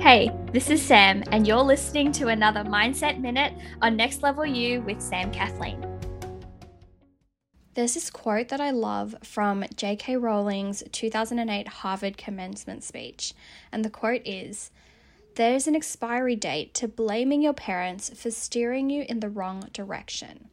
Hey, this is Sam, and you're listening to another Mindset Minute on Next Level You with Sam Kathleen. There's this quote that I love from J.K. Rowling's 2008 Harvard commencement speech, and the quote is There's an expiry date to blaming your parents for steering you in the wrong direction.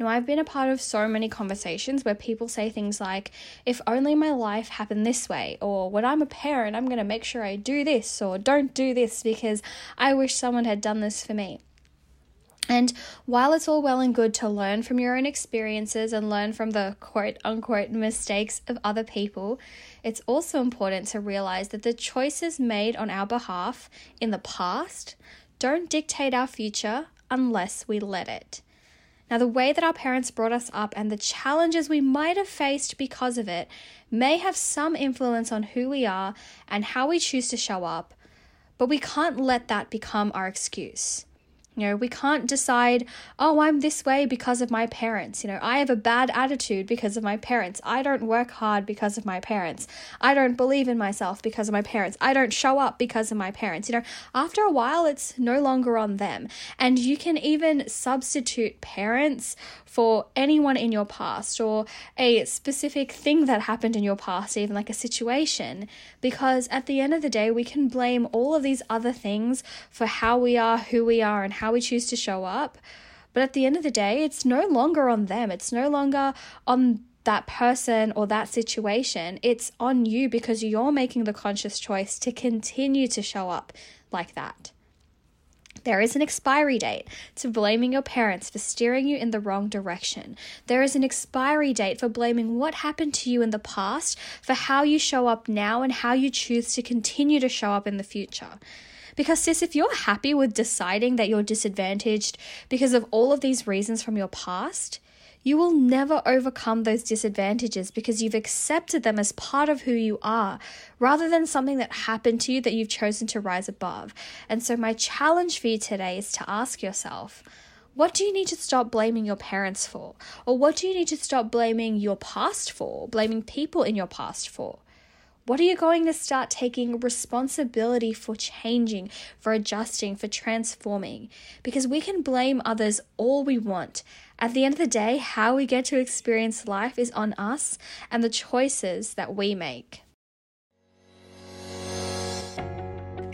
Now, I've been a part of so many conversations where people say things like, if only my life happened this way, or when I'm a parent, I'm going to make sure I do this, or don't do this because I wish someone had done this for me. And while it's all well and good to learn from your own experiences and learn from the quote unquote mistakes of other people, it's also important to realize that the choices made on our behalf in the past don't dictate our future unless we let it. Now, the way that our parents brought us up and the challenges we might have faced because of it may have some influence on who we are and how we choose to show up, but we can't let that become our excuse. You know, we can't decide, oh, I'm this way because of my parents. You know, I have a bad attitude because of my parents. I don't work hard because of my parents. I don't believe in myself because of my parents. I don't show up because of my parents. You know, after a while, it's no longer on them. And you can even substitute parents for anyone in your past or a specific thing that happened in your past, even like a situation. Because at the end of the day, we can blame all of these other things for how we are, who we are, and how we choose to show up. But at the end of the day, it's no longer on them. It's no longer on that person or that situation. It's on you because you're making the conscious choice to continue to show up like that. There is an expiry date to blaming your parents for steering you in the wrong direction. There is an expiry date for blaming what happened to you in the past for how you show up now and how you choose to continue to show up in the future. Because, sis, if you're happy with deciding that you're disadvantaged because of all of these reasons from your past, you will never overcome those disadvantages because you've accepted them as part of who you are rather than something that happened to you that you've chosen to rise above. And so, my challenge for you today is to ask yourself, what do you need to stop blaming your parents for? Or what do you need to stop blaming your past for, blaming people in your past for? What are you going to start taking responsibility for changing, for adjusting, for transforming? Because we can blame others all we want. At the end of the day, how we get to experience life is on us and the choices that we make.